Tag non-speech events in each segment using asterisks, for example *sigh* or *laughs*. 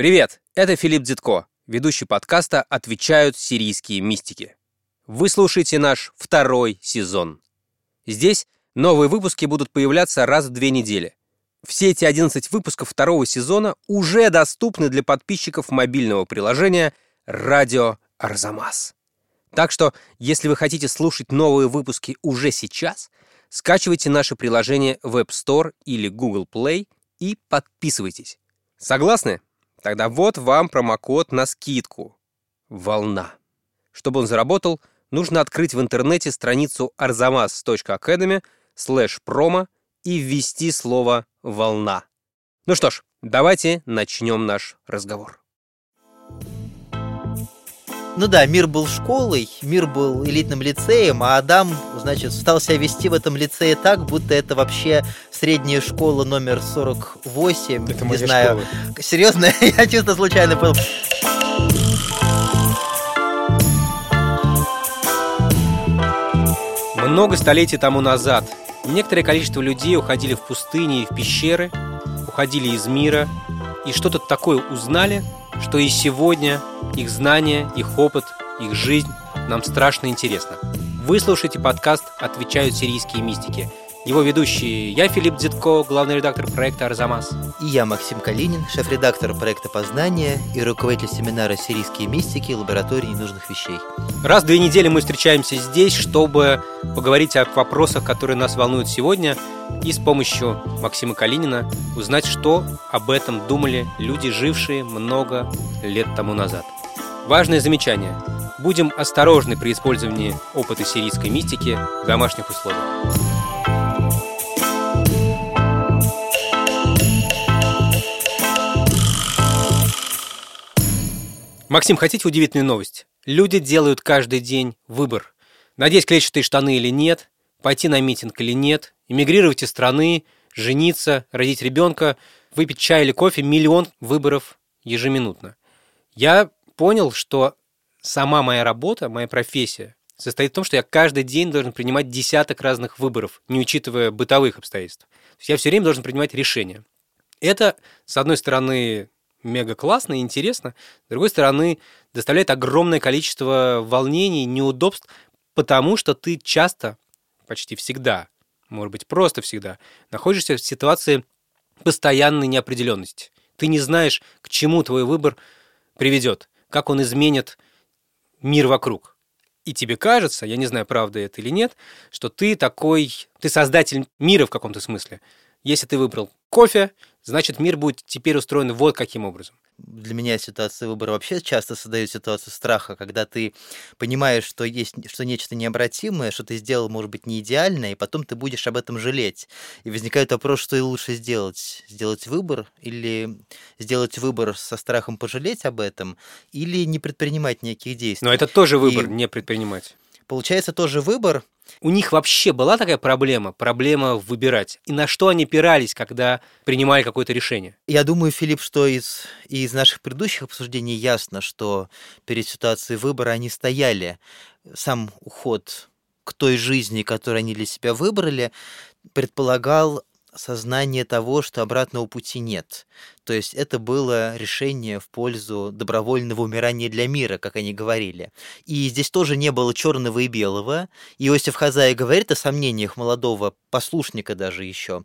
Привет, это Филипп Дзитко, ведущий подкаста «Отвечают сирийские мистики». Вы слушаете наш второй сезон. Здесь новые выпуски будут появляться раз в две недели. Все эти 11 выпусков второго сезона уже доступны для подписчиков мобильного приложения «Радио Арзамас». Так что, если вы хотите слушать новые выпуски уже сейчас, скачивайте наше приложение в App Store или Google Play и подписывайтесь. Согласны? Тогда вот вам промокод на скидку. Волна. Чтобы он заработал, нужно открыть в интернете страницу arzamas.academy slash promo и ввести слово «волна». Ну что ж, давайте начнем наш разговор. Ну да, мир был школой, мир был элитным лицеем, а Адам, значит, стал себя вести в этом лицее так, будто это вообще средняя школа номер 48. Это не знаю. школа. Серьезно, *laughs* я чисто случайно был. Много столетий тому назад некоторое количество людей уходили в пустыни и в пещеры, уходили из мира и что-то такое узнали, что и сегодня их знания, их опыт, их жизнь нам страшно интересно. Вы слушаете подкаст «Отвечают сирийские мистики». Его ведущие я, Филипп Дзитко, главный редактор проекта «Арзамас». И я, Максим Калинин, шеф-редактор проекта «Познание» и руководитель семинара «Сирийские мистики. Лаборатории ненужных вещей». Раз в две недели мы встречаемся здесь, чтобы поговорить о вопросах, которые нас волнуют сегодня, и с помощью Максима Калинина узнать, что об этом думали люди, жившие много лет тому назад. Важное замечание. Будем осторожны при использовании опыта сирийской мистики в домашних условиях. Максим, хотите удивительную новость? Люди делают каждый день выбор. Надеть клетчатые штаны или нет, пойти на митинг или нет, эмигрировать из страны, жениться, родить ребенка, выпить чай или кофе, миллион выборов ежеминутно. Я понял, что сама моя работа, моя профессия состоит в том, что я каждый день должен принимать десяток разных выборов, не учитывая бытовых обстоятельств. То есть я все время должен принимать решения. Это, с одной стороны, мега классно и интересно, с другой стороны, доставляет огромное количество волнений, неудобств, потому что ты часто, почти всегда, может быть, просто всегда, находишься в ситуации постоянной неопределенности. Ты не знаешь, к чему твой выбор приведет, как он изменит мир вокруг. И тебе кажется, я не знаю, правда это или нет, что ты такой, ты создатель мира в каком-то смысле. Если ты выбрал кофе, значит мир будет теперь устроен вот каким образом. Для меня ситуация выбора вообще часто создает ситуацию страха, когда ты понимаешь, что есть что нечто необратимое, что ты сделал, может быть, не идеально, и потом ты будешь об этом жалеть. И возникает вопрос, что и лучше сделать. Сделать выбор или сделать выбор со страхом пожалеть об этом, или не предпринимать никаких действий. Но это тоже выбор, И- не предпринимать. Получается тоже выбор, У них вообще была такая проблема, проблема выбирать. И на что они опирались, когда принимали какое-то решение? Я думаю, Филипп, что из, из наших предыдущих обсуждений ясно, что перед ситуацией выбора они стояли. Сам уход к той жизни, которую они для себя выбрали, предполагал сознание того, что обратного пути нет. То есть это было решение в пользу добровольного умирания для мира, как они говорили. И здесь тоже не было черного и белого. Иосиф Хазай говорит о сомнениях молодого послушника даже еще,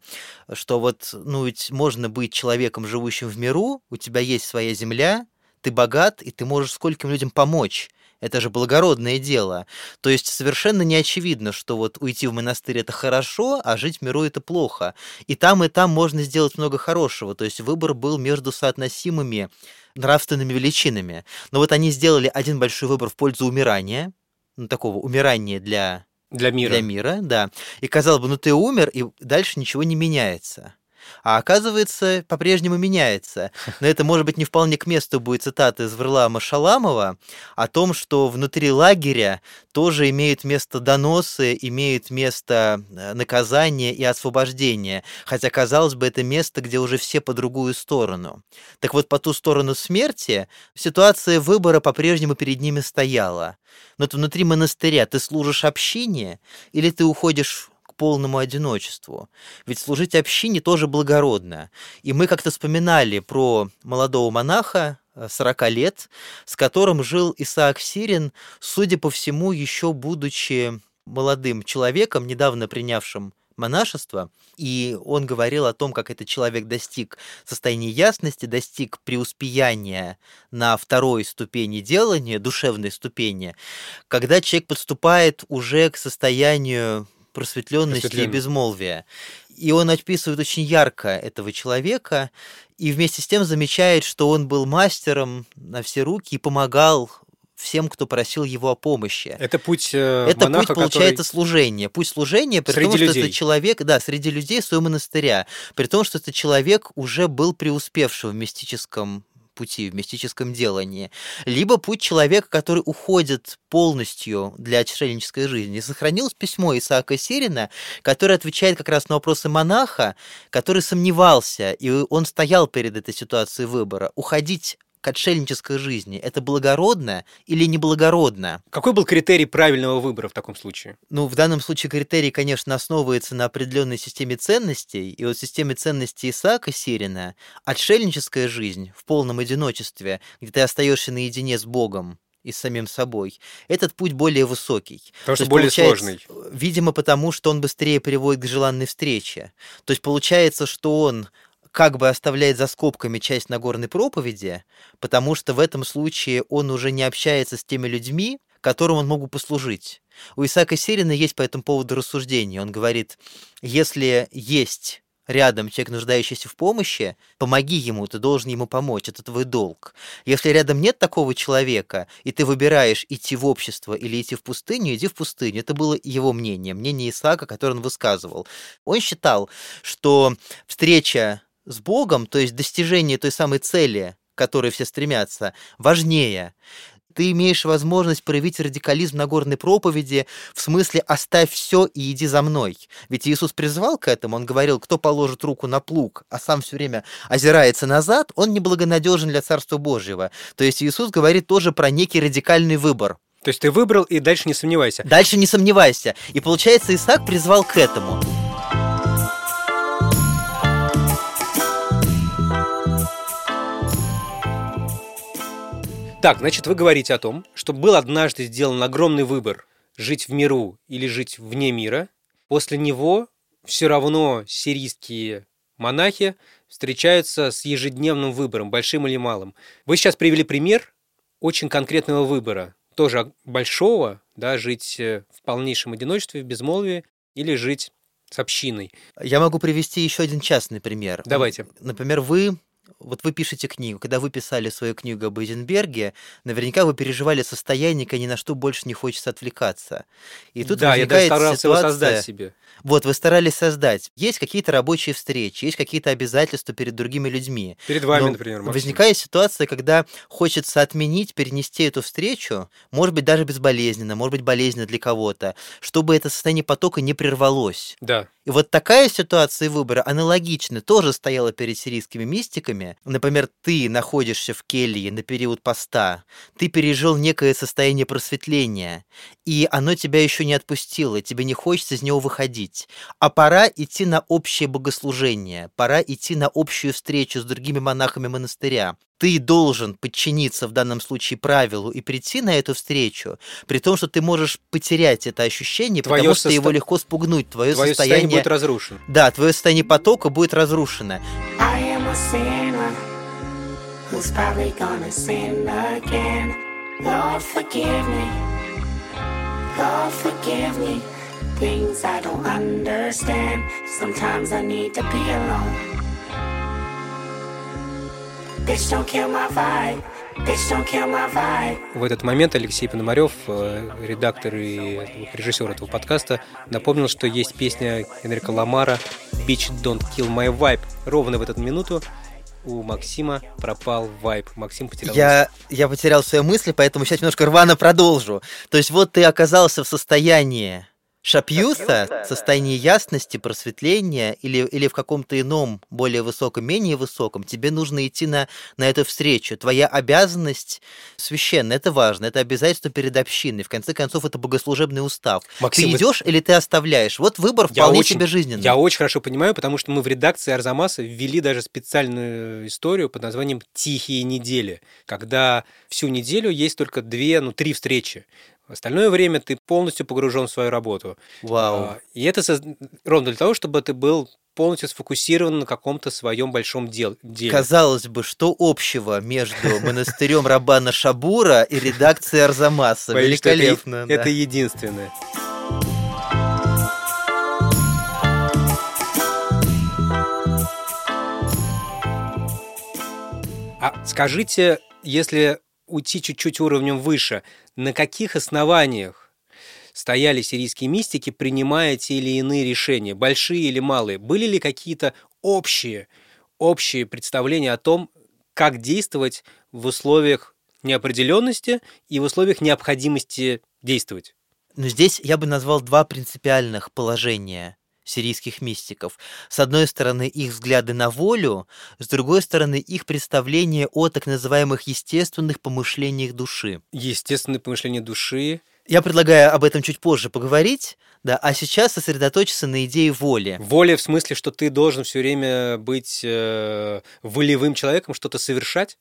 что вот, ну, ведь можно быть человеком, живущим в миру, у тебя есть своя земля, ты богат, и ты можешь скольким людям помочь. Это же благородное дело. То есть совершенно не очевидно, что вот уйти в монастырь это хорошо, а жить в миру это плохо. И там, и там можно сделать много хорошего. То есть выбор был между соотносимыми нравственными величинами. Но вот они сделали один большой выбор в пользу умирания, ну, такого умирания для Для мира. для мира, да. И казалось бы, ну ты умер, и дальше ничего не меняется. А оказывается, по-прежнему меняется. Но это, может быть, не вполне к месту будет цитата из Варлама Шаламова о том, что внутри лагеря тоже имеют место доносы, имеют место э, наказание и освобождение. Хотя, казалось бы, это место, где уже все по другую сторону. Так вот, по ту сторону смерти ситуация выбора по-прежнему перед ними стояла. Но вот внутри монастыря ты служишь общине или ты уходишь полному одиночеству. Ведь служить общине тоже благородно. И мы как-то вспоминали про молодого монаха, 40 э, лет, с которым жил Исаак Сирин, судя по всему, еще будучи молодым человеком, недавно принявшим монашество, и он говорил о том, как этот человек достиг состояния ясности, достиг преуспеяния на второй ступени делания, душевной ступени, когда человек подступает уже к состоянию просветленности и безмолвия. И он описывает очень ярко этого человека, и вместе с тем замечает, что он был мастером на все руки и помогал всем, кто просил его о помощи. Это путь э, Это монаха, путь, получается, который... служения. Путь служения, при среди том, людей. что это человек, да, среди людей своего монастыря, при том, что этот человек уже был преуспевшим в мистическом пути, в мистическом делании, либо путь человека, который уходит полностью для отшельнической жизни. Сохранилось письмо Исаака Сирина, которое отвечает как раз на вопросы монаха, который сомневался, и он стоял перед этой ситуацией выбора, уходить к отшельнической жизни, это благородно или неблагородно? Какой был критерий правильного выбора в таком случае? Ну, в данном случае критерий, конечно, основывается на определенной системе ценностей. И вот в системе ценностей Исаака Сирина отшельническая жизнь в полном одиночестве, где ты остаешься наедине с Богом, и с самим собой. Этот путь более высокий. Потому что более сложный. Видимо, потому что он быстрее приводит к желанной встрече. То есть получается, что он как бы оставляет за скобками часть Нагорной проповеди, потому что в этом случае он уже не общается с теми людьми, которым он мог бы послужить. У Исаака Сирина есть по этому поводу рассуждение. Он говорит, если есть рядом человек, нуждающийся в помощи, помоги ему, ты должен ему помочь, это твой долг. Если рядом нет такого человека, и ты выбираешь идти в общество или идти в пустыню, иди в пустыню. Это было его мнение, мнение Исаака, которое он высказывал. Он считал, что встреча с Богом, то есть достижение той самой цели, к которой все стремятся, важнее. Ты имеешь возможность проявить радикализм на горной проповеди в смысле «оставь все и иди за мной». Ведь Иисус призвал к этому, Он говорил, кто положит руку на плуг, а сам все время озирается назад, он неблагонадежен для Царства Божьего. То есть Иисус говорит тоже про некий радикальный выбор. То есть ты выбрал и дальше не сомневайся. Дальше не сомневайся. И получается, Исаак призвал к этому. Так, значит, вы говорите о том, что был однажды сделан огромный выбор жить в миру или жить вне мира. После него все равно сирийские монахи встречаются с ежедневным выбором, большим или малым. Вы сейчас привели пример очень конкретного выбора, тоже большого, да, жить э, в полнейшем одиночестве, в безмолвии, или жить с общиной. Я могу привести еще один частный пример. Давайте. Например, вы вот вы пишете книгу, когда вы писали свою книгу об Эйзенберге, наверняка вы переживали состояние, когда ни на что больше не хочется отвлекаться. И тут да, я даже старался ситуация, его создать себе. Вот, вы старались создать. Есть какие-то рабочие встречи, есть какие-то обязательства перед другими людьми. Перед вами, например, Максим. Возникает ситуация, когда хочется отменить, перенести эту встречу, может быть, даже безболезненно, может быть, болезненно для кого-то, чтобы это состояние потока не прервалось. Да. И вот такая ситуация выбора аналогично тоже стояла перед сирийскими мистиками. Например, ты находишься в келье на период поста, ты пережил некое состояние просветления, и оно тебя еще не отпустило, тебе не хочется из него выходить. А пора идти на общее богослужение, пора идти на общую встречу с другими монахами монастыря ты должен подчиниться в данном случае правилу и прийти на эту встречу, при том, что ты можешь потерять это ощущение, твое потому состо... что его легко спугнуть, твое, твое состояние... состояние будет разрушено. Да, твое состояние потока будет разрушено. Things I don't understand. Sometimes I need to be alone. В этот момент Алексей Пономарев, э, редактор и режиссер этого подкаста, напомнил, что есть песня Энрика Ламара «Bitch Don't Kill My Vibe». Ровно в эту минуту у Максима пропал вайп. Максим потерял я, я потерял свои мысли, поэтому сейчас немножко рвано продолжу. То есть вот ты оказался в состоянии Шапьюса, состояние ясности, просветления или, или в каком-то ином, более высоком, менее высоком, тебе нужно идти на, на эту встречу. Твоя обязанность священная, это важно, это обязательство перед общиной. В конце концов, это богослужебный устав. Максим, ты идешь или ты оставляешь? Вот выбор я вполне очень, себе жизненный. Я очень хорошо понимаю, потому что мы в редакции Арзамаса ввели даже специальную историю под названием «Тихие недели», когда всю неделю есть только две, ну, три встречи. В остальное время ты полностью погружен в свою работу. Вау. А, И это ровно для того, чтобы ты был полностью сфокусирован на каком-то своем большом дел- деле. Казалось бы, что общего между *laughs* монастырем Рабана Шабура и редакцией Арзамаса? Это Великолепно. да. Это единственное. А скажите, если уйти чуть-чуть уровнем выше, на каких основаниях стояли сирийские мистики, принимая те или иные решения, большие или малые? Были ли какие-то общие, общие представления о том, как действовать в условиях неопределенности и в условиях необходимости действовать? Но здесь я бы назвал два принципиальных положения сирийских мистиков. С одной стороны, их взгляды на волю, с другой стороны, их представление о так называемых естественных помышлениях души. Естественное помышление души. Я предлагаю об этом чуть позже поговорить, да, а сейчас сосредоточиться на идее воли. Воля в смысле, что ты должен все время быть э, волевым человеком, что-то совершать?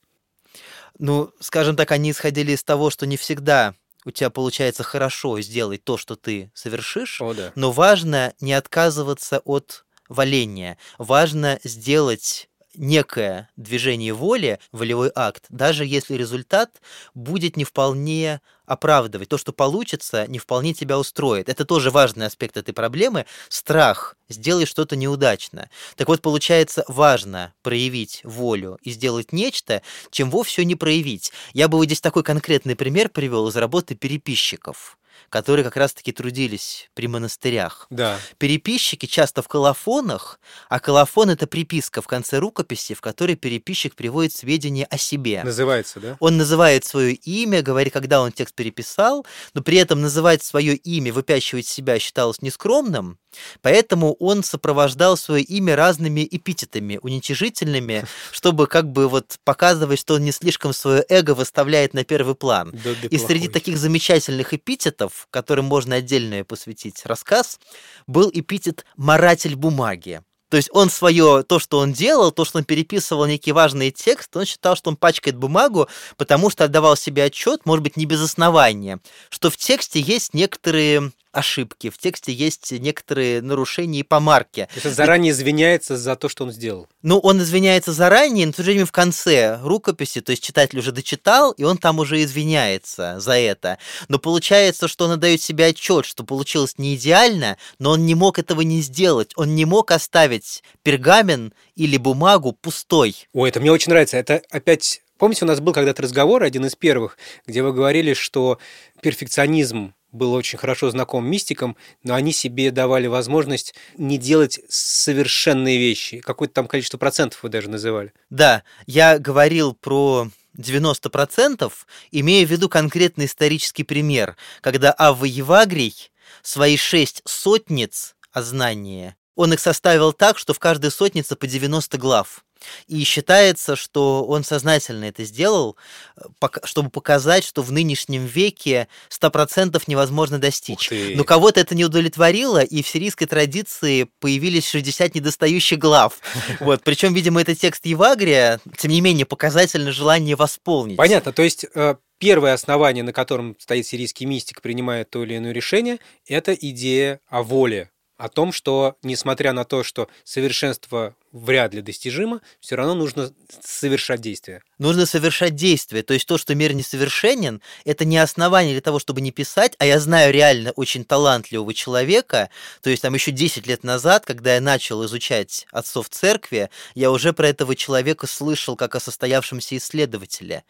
Ну, скажем так, они исходили из того, что не всегда у тебя получается хорошо сделать то, что ты совершишь, О, да. но важно не отказываться от валения. Важно сделать некое движение воли, волевой акт, даже если результат будет не вполне оправдывать. То, что получится, не вполне тебя устроит. Это тоже важный аспект этой проблемы. Страх. Сделай что-то неудачно. Так вот, получается, важно проявить волю и сделать нечто, чем вовсе не проявить. Я бы вот здесь такой конкретный пример привел из работы переписчиков которые как раз-таки трудились при монастырях. Да. Переписчики часто в колофонах, а колофон это приписка в конце рукописи, в которой переписчик приводит сведения о себе. Называется, да? Он называет свое имя, говорит, когда он текст переписал, но при этом называть свое имя, выпячивать себя считалось нескромным, поэтому он сопровождал свое имя разными эпитетами, уничижительными, *laughs* чтобы как бы вот показывать, что он не слишком свое эго выставляет на первый план. Добби И среди плохой. таких замечательных эпитетов, которым можно отдельно посвятить рассказ, был эпитет «маратель бумаги». То есть он свое, то, что он делал, то, что он переписывал некий важный текст, он считал, что он пачкает бумагу, потому что отдавал себе отчет, может быть, не без основания, что в тексте есть некоторые ошибки, в тексте есть некоторые нарушения и помарки. То есть он заранее извиняется за то, что он сделал. Ну, он извиняется заранее, но в то же время в конце рукописи, то есть читатель уже дочитал, и он там уже извиняется за это. Но получается, что он отдает себе отчет, что получилось не идеально, но он не мог этого не сделать. Он не мог оставить пергамен или бумагу пустой. Ой, это мне очень нравится. Это опять... Помните, у нас был когда-то разговор, один из первых, где вы говорили, что перфекционизм был очень хорошо знаком мистикам, но они себе давали возможность не делать совершенные вещи. Какое-то там количество процентов вы даже называли. Да, я говорил про 90%, имея в виду конкретный исторический пример, когда Авва Евагрий свои шесть сотниц о знании, он их составил так, что в каждой сотнице по 90 глав. И считается, что он сознательно это сделал, э, чтобы показать, что в нынешнем веке 100% невозможно достичь. Но кого-то это не удовлетворило, и в сирийской традиции появились 60 недостающих глав. *laughs* Вот, причем, видимо, это текст Евагрия, тем не менее, показательно желание восполнить. Понятно, то есть э, первое основание, на котором стоит сирийский мистик, принимая то или иное решение, это идея о воле, о том, что, несмотря на то, что совершенство вряд ли достижимо, все равно нужно совершать действия. Нужно совершать действия. То есть то, что мир несовершенен, это не основание для того, чтобы не писать, а я знаю реально очень талантливого человека, то есть там еще 10 лет назад, когда я начал изучать отцов церкви, я уже про этого человека слышал как о состоявшемся исследователе.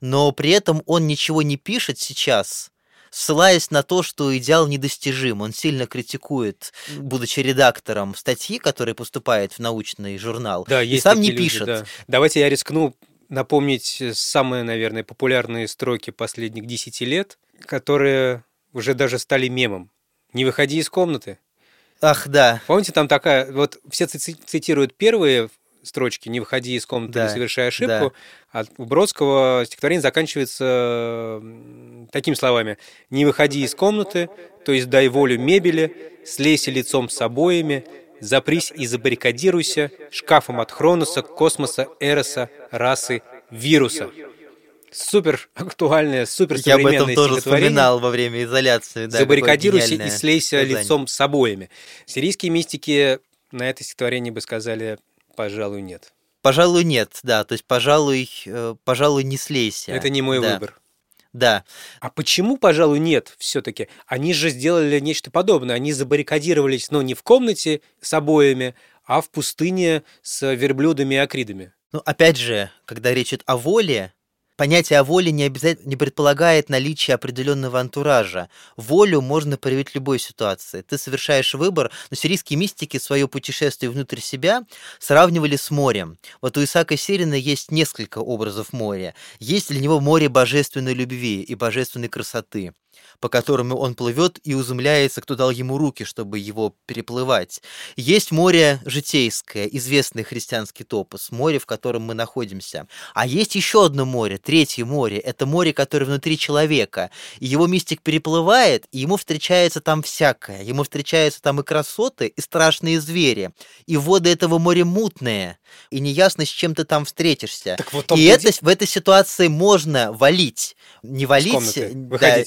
Но при этом он ничего не пишет сейчас, ссылаясь на то, что идеал недостижим. Он сильно критикует, будучи редактором статьи, которая поступает в научный журнал, Да, и сам не люди, пишет. да. Давайте я рискну напомнить самые, наверное, популярные строки последних 10 лет, которые уже даже стали мемом. Не выходи из комнаты. Ах, да. Помните, там такая, вот все цитируют первые строчки «Не выходи из комнаты, да, не совершай ошибку», да. а у Бродского стихотворение заканчивается такими словами «Не выходи из комнаты, то есть дай волю мебели, слейся лицом с обоями, запрись и забаррикадируйся шкафом от Хроноса, космоса, Эроса, расы, вируса». Супер актуальное, супер Я об этом тоже вспоминал во время изоляции. Да, Забаррикадируйся и слейся задание. лицом с обоями. Сирийские мистики на это стихотворение бы сказали Пожалуй, нет. Пожалуй, нет, да. То есть, пожалуй, э, пожалуй, не слейся. Это не мой да. выбор. Да. А почему, пожалуй, нет все-таки? Они же сделали нечто подобное. Они забаррикадировались, ну, не в комнате с обоями, а в пустыне с верблюдами и акридами. Ну, опять же, когда речь идет о воле, Понятие о воле не, обязательно, не предполагает наличие определенного антуража. Волю можно проявить в любой ситуации. Ты совершаешь выбор, но сирийские мистики свое путешествие внутрь себя сравнивали с морем. Вот у Исаака Сирина есть несколько образов моря. Есть для него море божественной любви и божественной красоты по которому он плывет и узумляется, кто дал ему руки, чтобы его переплывать. Есть море житейское, известный христианский топос, море, в котором мы находимся. А есть еще одно море, третье море, это море, которое внутри человека. И его мистик переплывает, и ему встречается там всякое. Ему встречаются там и красоты, и страшные звери. И воды этого моря мутные, и неясно, с чем ты там встретишься. Так вот и это, в этой ситуации можно валить. Не валить, да,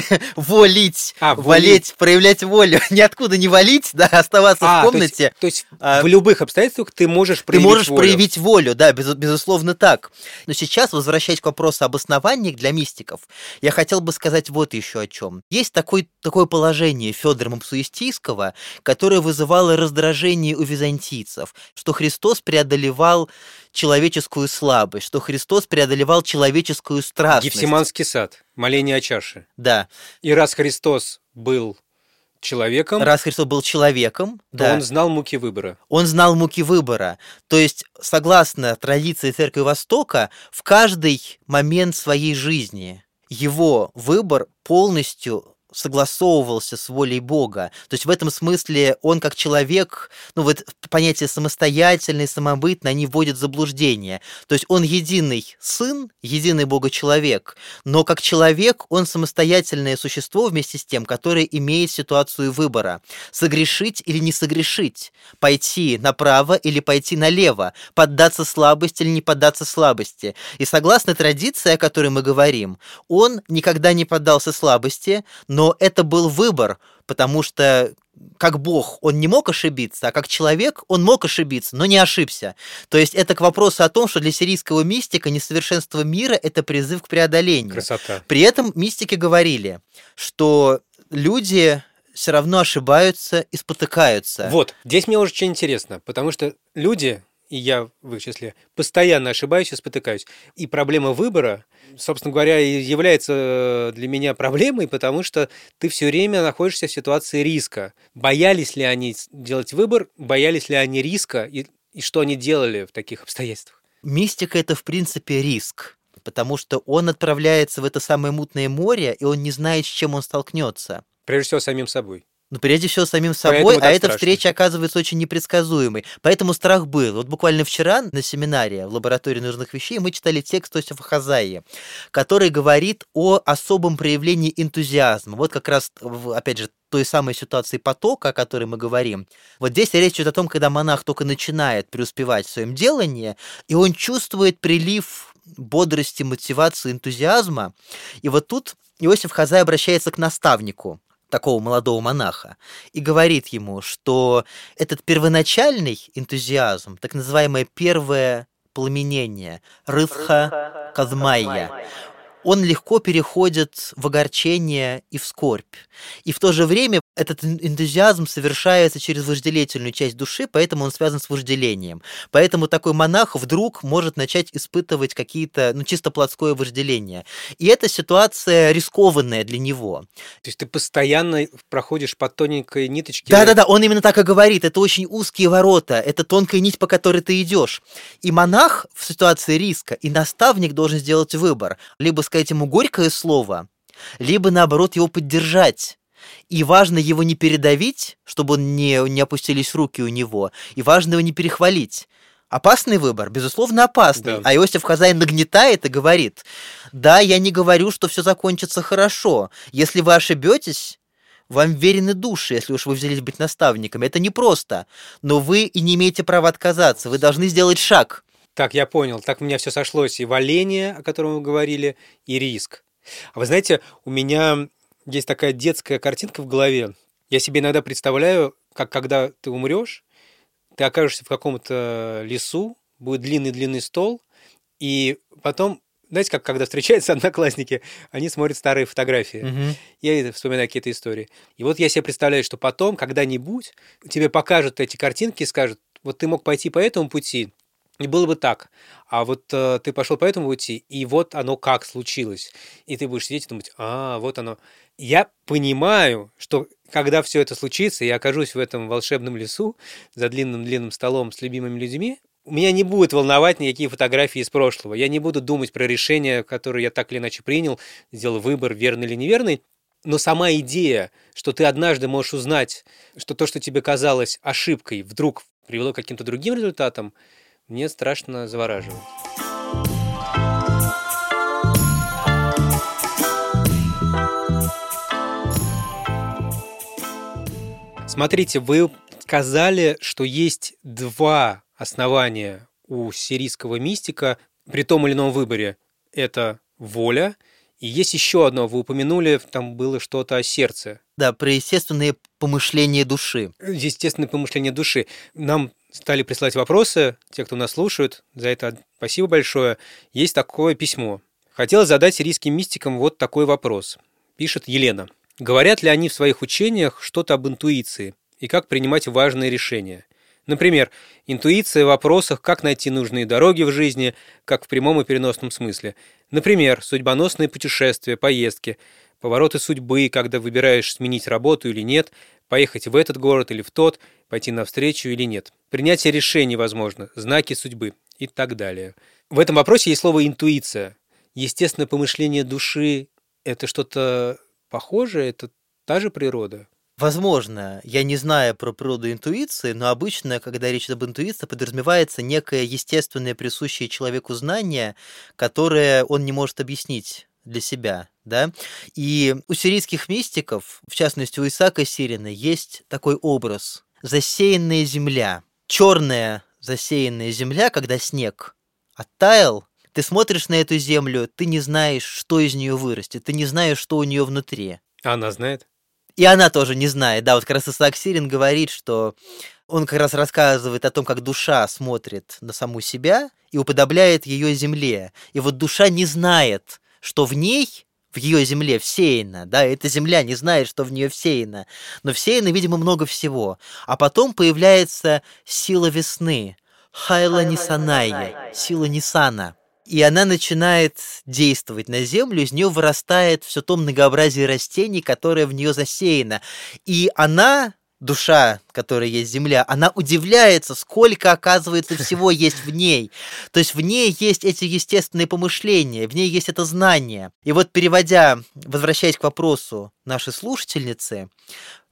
*laughs* волить, а, валить, проявлять волю. *laughs* Ниоткуда не валить, да, оставаться а, в комнате. То есть, то есть а, в любых обстоятельствах ты можешь проявить Ты можешь волю. проявить волю, да, без, безусловно так. Но сейчас, возвращаясь к вопросу об основании для мистиков, я хотел бы сказать вот еще о чем. Есть такой, такое положение Федора Мапсуистийского, которое вызывало раздражение у византийцев, что Христос преодолевал человеческую слабость, что Христос преодолевал человеческую страстность. Гефсиманский сад, моление о чаше. Да. И раз Христос был человеком. Раз Христос был человеком, то да, он знал муки выбора. Он знал муки выбора. То есть, согласно традиции Церкви Востока, в каждый момент своей жизни его выбор полностью согласовывался с волей Бога. То есть в этом смысле он как человек, ну вот понятие самостоятельный, самобытный, они вводят в заблуждение. То есть он единый сын, единый Бога-человек, но как человек он самостоятельное существо вместе с тем, которое имеет ситуацию выбора. Согрешить или не согрешить, пойти направо или пойти налево, поддаться слабости или не поддаться слабости. И согласно традиции, о которой мы говорим, он никогда не поддался слабости, но но это был выбор, потому что как Бог он не мог ошибиться, а как человек он мог ошибиться, но не ошибся. То есть это к вопросу о том, что для сирийского мистика несовершенство мира – это призыв к преодолению. Красота. При этом мистики говорили, что люди все равно ошибаются и спотыкаются. Вот, здесь мне уже очень интересно, потому что люди, и я в их числе, постоянно ошибаюсь и спотыкаюсь. И проблема выбора, собственно говоря, является для меня проблемой, потому что ты все время находишься в ситуации риска. Боялись ли они делать выбор, боялись ли они риска, и, и что они делали в таких обстоятельствах? Мистика – это, в принципе, риск потому что он отправляется в это самое мутное море, и он не знает, с чем он столкнется. Прежде всего, самим собой. Ну, прежде всего, самим собой, а эта встреча оказывается очень непредсказуемой. Поэтому страх был. Вот буквально вчера на семинаре в лаборатории нужных вещей мы читали текст Осифа Хазаи, который говорит о особом проявлении энтузиазма. Вот как раз, опять же, той самой ситуации потока, о которой мы говорим. Вот здесь речь идет о том, когда монах только начинает преуспевать в своем делании, и он чувствует прилив бодрости, мотивации, энтузиазма. И вот тут Иосиф Хазай обращается к наставнику, такого молодого монаха и говорит ему, что этот первоначальный энтузиазм, так называемое первое пламенение, рывха казмайя, он легко переходит в огорчение и в скорбь. И в то же время этот энтузиазм совершается через вожделительную часть души, поэтому он связан с вожделением. Поэтому такой монах вдруг может начать испытывать какие-то, ну, чисто плотское вожделение. И эта ситуация рискованная для него. То есть ты постоянно проходишь по тоненькой ниточке? Да-да-да, он именно так и говорит. Это очень узкие ворота, это тонкая нить, по которой ты идешь. И монах в ситуации риска, и наставник должен сделать выбор. Либо сказать ему горькое слово, либо, наоборот, его поддержать и важно его не передавить, чтобы он не, не опустились руки у него, и важно его не перехвалить. Опасный выбор, безусловно, опасный. Да. А Иосиф Хазаин нагнетает и говорит, да, я не говорю, что все закончится хорошо. Если вы ошибетесь, вам верены души, если уж вы взялись быть наставниками. Это непросто, но вы и не имеете права отказаться. Вы должны сделать шаг. Так, я понял. Так у меня все сошлось. И валение, о котором вы говорили, и риск. А вы знаете, у меня есть такая детская картинка в голове. Я себе иногда представляю, как когда ты умрешь, ты окажешься в каком-то лесу, будет длинный-длинный стол, и потом, знаете, как когда встречаются *laughs* одноклассники, они смотрят старые фотографии. Я вспоминаю какие-то истории. И вот я себе представляю, что потом, когда-нибудь, тебе покажут эти картинки и скажут, вот ты мог пойти по этому пути, и было бы так. А вот э, ты пошел по этому пути, и вот оно как случилось. И ты будешь сидеть и думать, а, вот оно. Я понимаю, что когда все это случится, я окажусь в этом волшебном лесу за длинным-длинным столом с любимыми людьми, меня не будет волновать никакие фотографии из прошлого. Я не буду думать про решения, которые я так или иначе принял, сделал выбор, верный или неверный. Но сама идея, что ты однажды можешь узнать, что то, что тебе казалось ошибкой, вдруг привело к каким-то другим результатам, мне страшно завораживает. Смотрите, вы сказали, что есть два основания у сирийского мистика при том или ином выборе. Это воля, и есть еще одно, вы упомянули, там было что-то о сердце. Да, про естественные помышления души. Естественное помышление души. Нам стали присылать вопросы, те, кто нас слушают, за это спасибо большое. Есть такое письмо. Хотела задать сирийским мистикам вот такой вопрос. Пишет Елена. Говорят ли они в своих учениях что-то об интуиции и как принимать важные решения? Например, интуиция в вопросах, как найти нужные дороги в жизни, как в прямом и переносном смысле. Например, судьбоносные путешествия, поездки, повороты судьбы, когда выбираешь сменить работу или нет, поехать в этот город или в тот, пойти навстречу или нет. Принятие решений, возможно, знаки судьбы и так далее. В этом вопросе есть слово «интуиция». Естественное помышление души – это что-то похожее, это та же природа? Возможно, я не знаю про природу интуиции, но обычно, когда речь об интуиции, подразумевается некое естественное присущее человеку знание, которое он не может объяснить для себя, да. И у сирийских мистиков, в частности у Исаака Сирина, есть такой образ – засеянная земля. Черная засеянная земля, когда снег оттаял, ты смотришь на эту землю, ты не знаешь, что из нее вырастет, ты не знаешь, что у нее внутри. А она знает? И она тоже не знает. Да, вот как раз Исаак Сирин говорит, что он как раз рассказывает о том, как душа смотрит на саму себя и уподобляет ее земле. И вот душа не знает, что в ней в ее земле всеяно, да, эта земля не знает, что в нее всеяно, но всеяно, видимо, много всего. А потом появляется сила весны, Хайла Нисаная, сила Нисана. И она начинает действовать на землю, из нее вырастает все то многообразие растений, которое в нее засеяно. И она душа, которая есть земля, она удивляется, сколько, оказывается, всего есть в ней. То есть в ней есть эти естественные помышления, в ней есть это знание. И вот переводя, возвращаясь к вопросу нашей слушательницы,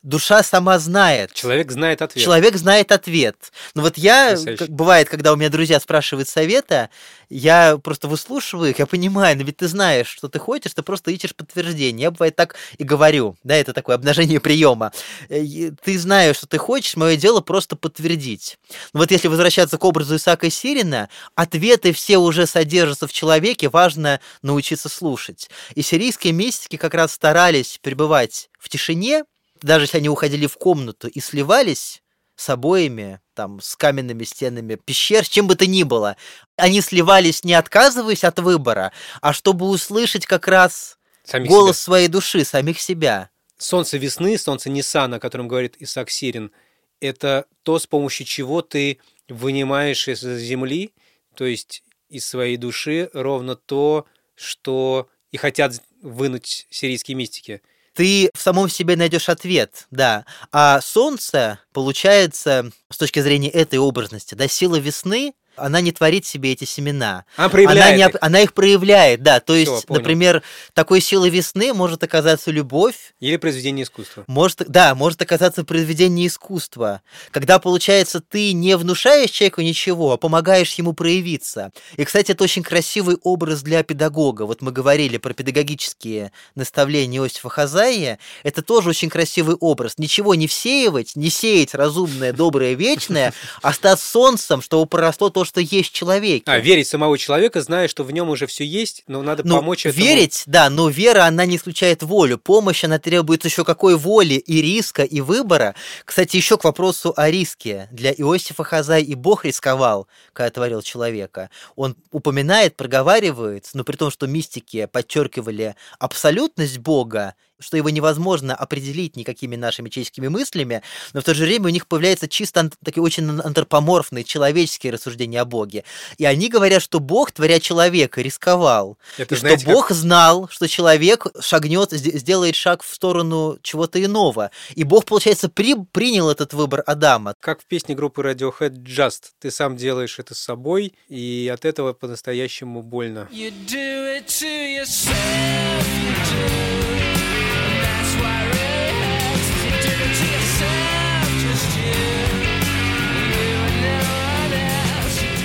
душа сама знает. Человек знает ответ. Человек знает ответ. Но вот я, как, бывает, когда у меня друзья спрашивают совета, я просто выслушиваю их, я понимаю, но ведь ты знаешь, что ты хочешь, ты просто ищешь подтверждение. Я, бывает, так и говорю, да, это такое обнажение приема. Э, ты знаешь, что ты хочешь, мое дело просто подтвердить. Но вот если возвращаться к образу Исаака Сирина, ответы все уже содержатся в человеке, важно научиться слушать. И сирийские мистики как раз старались пребывать в тишине, даже если они уходили в комнату и сливались с обоями, там, с каменными стенами пещер, с чем бы то ни было, они сливались не отказываясь от выбора, а чтобы услышать как раз самих голос себя. своей души, самих себя. Солнце весны, солнце Ниссана, о котором говорит Исаак Сирин, это то, с помощью чего ты вынимаешь из земли, то есть из своей души, ровно то, что и хотят вынуть сирийские мистики – ты в самом себе найдешь ответ, да. А солнце, получается, с точки зрения этой образности, да, сила весны она не творит себе эти семена. Она проявляет она, не, их. она их проявляет, да. То Всё, есть, понял. например, такой силой весны может оказаться любовь, Или произведение искусства. может, да, может оказаться произведение искусства, когда, получается, ты не внушаешь человеку ничего, а помогаешь ему проявиться. И, кстати, это очень красивый образ для педагога. Вот мы говорили про педагогические наставления Иосифа Хазаия. Это тоже очень красивый образ. Ничего не всеивать, не сеять разумное, доброе, вечное, а стать солнцем, чтобы проросло то, что есть в человеке. А, верить самого человека, зная, что в нем уже все есть, но надо Ну, помочь этому. верить, да, но вера, она не исключает волю. Помощь, она требует еще какой воли и риска, и выбора. Кстати, еще к вопросу о риске. Для Иосифа Хазай и Бог рисковал, когда творил человека. Он упоминает, проговаривает, но при том, что мистики подчеркивали абсолютность Бога, что его невозможно определить никакими нашими человеческими мыслями, но в то же время у них появляются чисто ан- такие очень антропоморфные человеческие рассуждения о Боге. И они говорят, что Бог, творя человека, рисковал. Это И знаете, что Бог знал, что человек шагнет, сде- сделает шаг в сторону чего-то иного. И Бог, получается, при- принял этот выбор Адама. как, как в песне группы Radiohead Just. Ты сам делаешь это с собой, и от этого по-настоящему больно. You do it to yourself, you do. And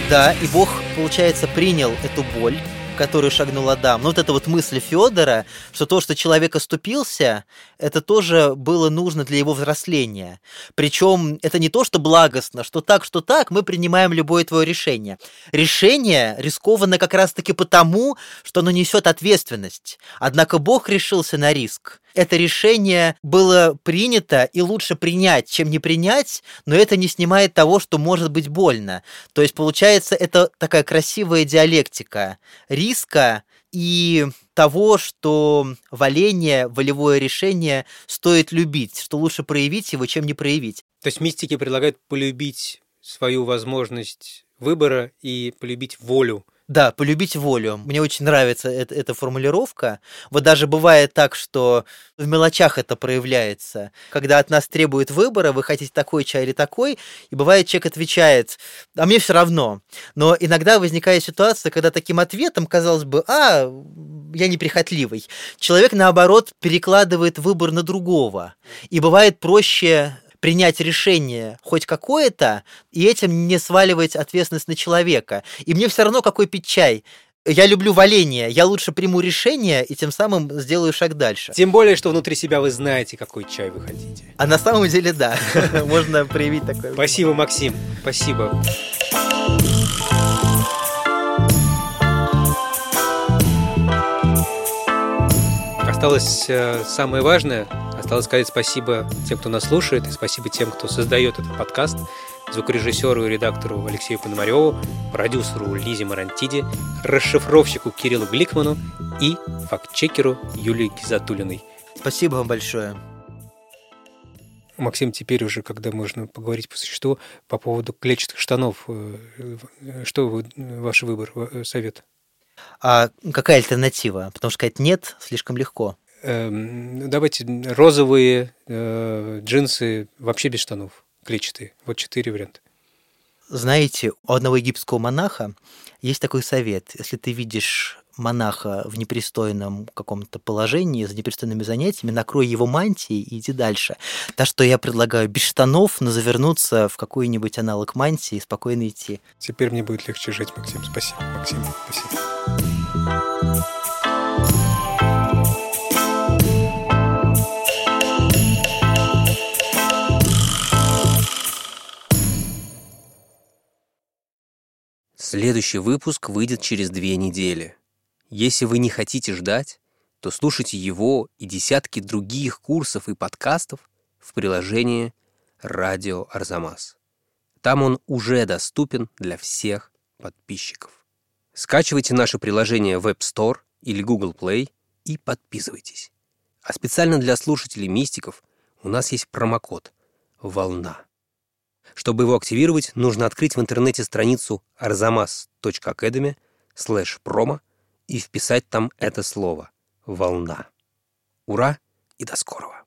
Да, и Бог, получается, принял эту боль, которую шагнул Адам. Ну, вот эта вот мысль Федора, что то, что человек оступился, это тоже было нужно для его взросления. Причем это не то, что благостно, что так, что так, мы принимаем любое твое решение. Решение рискованно как раз-таки потому, что оно несет ответственность. Однако Бог решился на риск. Это решение было принято, и лучше принять, чем не принять, но это не снимает того, что может быть больно. То есть, получается, это такая красивая диалектика риска и того, что валение, волевое решение стоит любить, что лучше проявить его, чем не проявить. То есть мистики предлагают полюбить свою возможность выбора и полюбить волю. Да, полюбить волю. Мне очень нравится эта, эта формулировка. Вот даже бывает так, что в мелочах это проявляется. Когда от нас требует выбора, вы хотите такой чай или такой, и бывает человек отвечает, а мне все равно. Но иногда возникает ситуация, когда таким ответом, казалось бы, а, я неприхотливый. Человек, наоборот, перекладывает выбор на другого. И бывает проще принять решение хоть какое-то, и этим не сваливать ответственность на человека. И мне все равно, какой пить чай. Я люблю валение, я лучше приму решение и тем самым сделаю шаг дальше. Тем более, что внутри себя вы знаете, какой чай вы хотите. А на самом деле, да, *laughs* можно проявить такое. Спасибо, Максим. Спасибо. Осталось э, самое важное. Осталось сказать спасибо тем, кто нас слушает, и спасибо тем, кто создает этот подкаст, звукорежиссеру и редактору Алексею Пономареву, продюсеру Лизе Марантиде, расшифровщику Кириллу Гликману и фактчекеру Юлии Гизатулиной. Спасибо вам большое. Максим, теперь уже, когда можно поговорить по существу по поводу клетчатых штанов, э, что вы, ваш выбор, э, совет? А какая альтернатива? Потому что сказать нет слишком легко. Эм, Давайте розовые э, джинсы вообще без штанов, клетчатые. Вот четыре варианта. Знаете, у одного египетского монаха есть такой совет. Если ты видишь монаха в непристойном каком-то положении, за непристойными занятиями, накрой его мантией и иди дальше. Так что я предлагаю без штанов, но завернуться в какой-нибудь аналог мантии и спокойно идти. Теперь мне будет легче жить, Максим. Спасибо, Максим. Спасибо. Следующий выпуск выйдет через две недели. Если вы не хотите ждать, то слушайте его и десятки других курсов и подкастов в приложении «Радио Арзамас». Там он уже доступен для всех подписчиков. Скачивайте наше приложение в App Store или Google Play и подписывайтесь. А специально для слушателей мистиков у нас есть промокод «Волна». Чтобы его активировать, нужно открыть в интернете страницу arzamas.academy слэш промо и вписать там это слово «Волна». Ура и до скорого!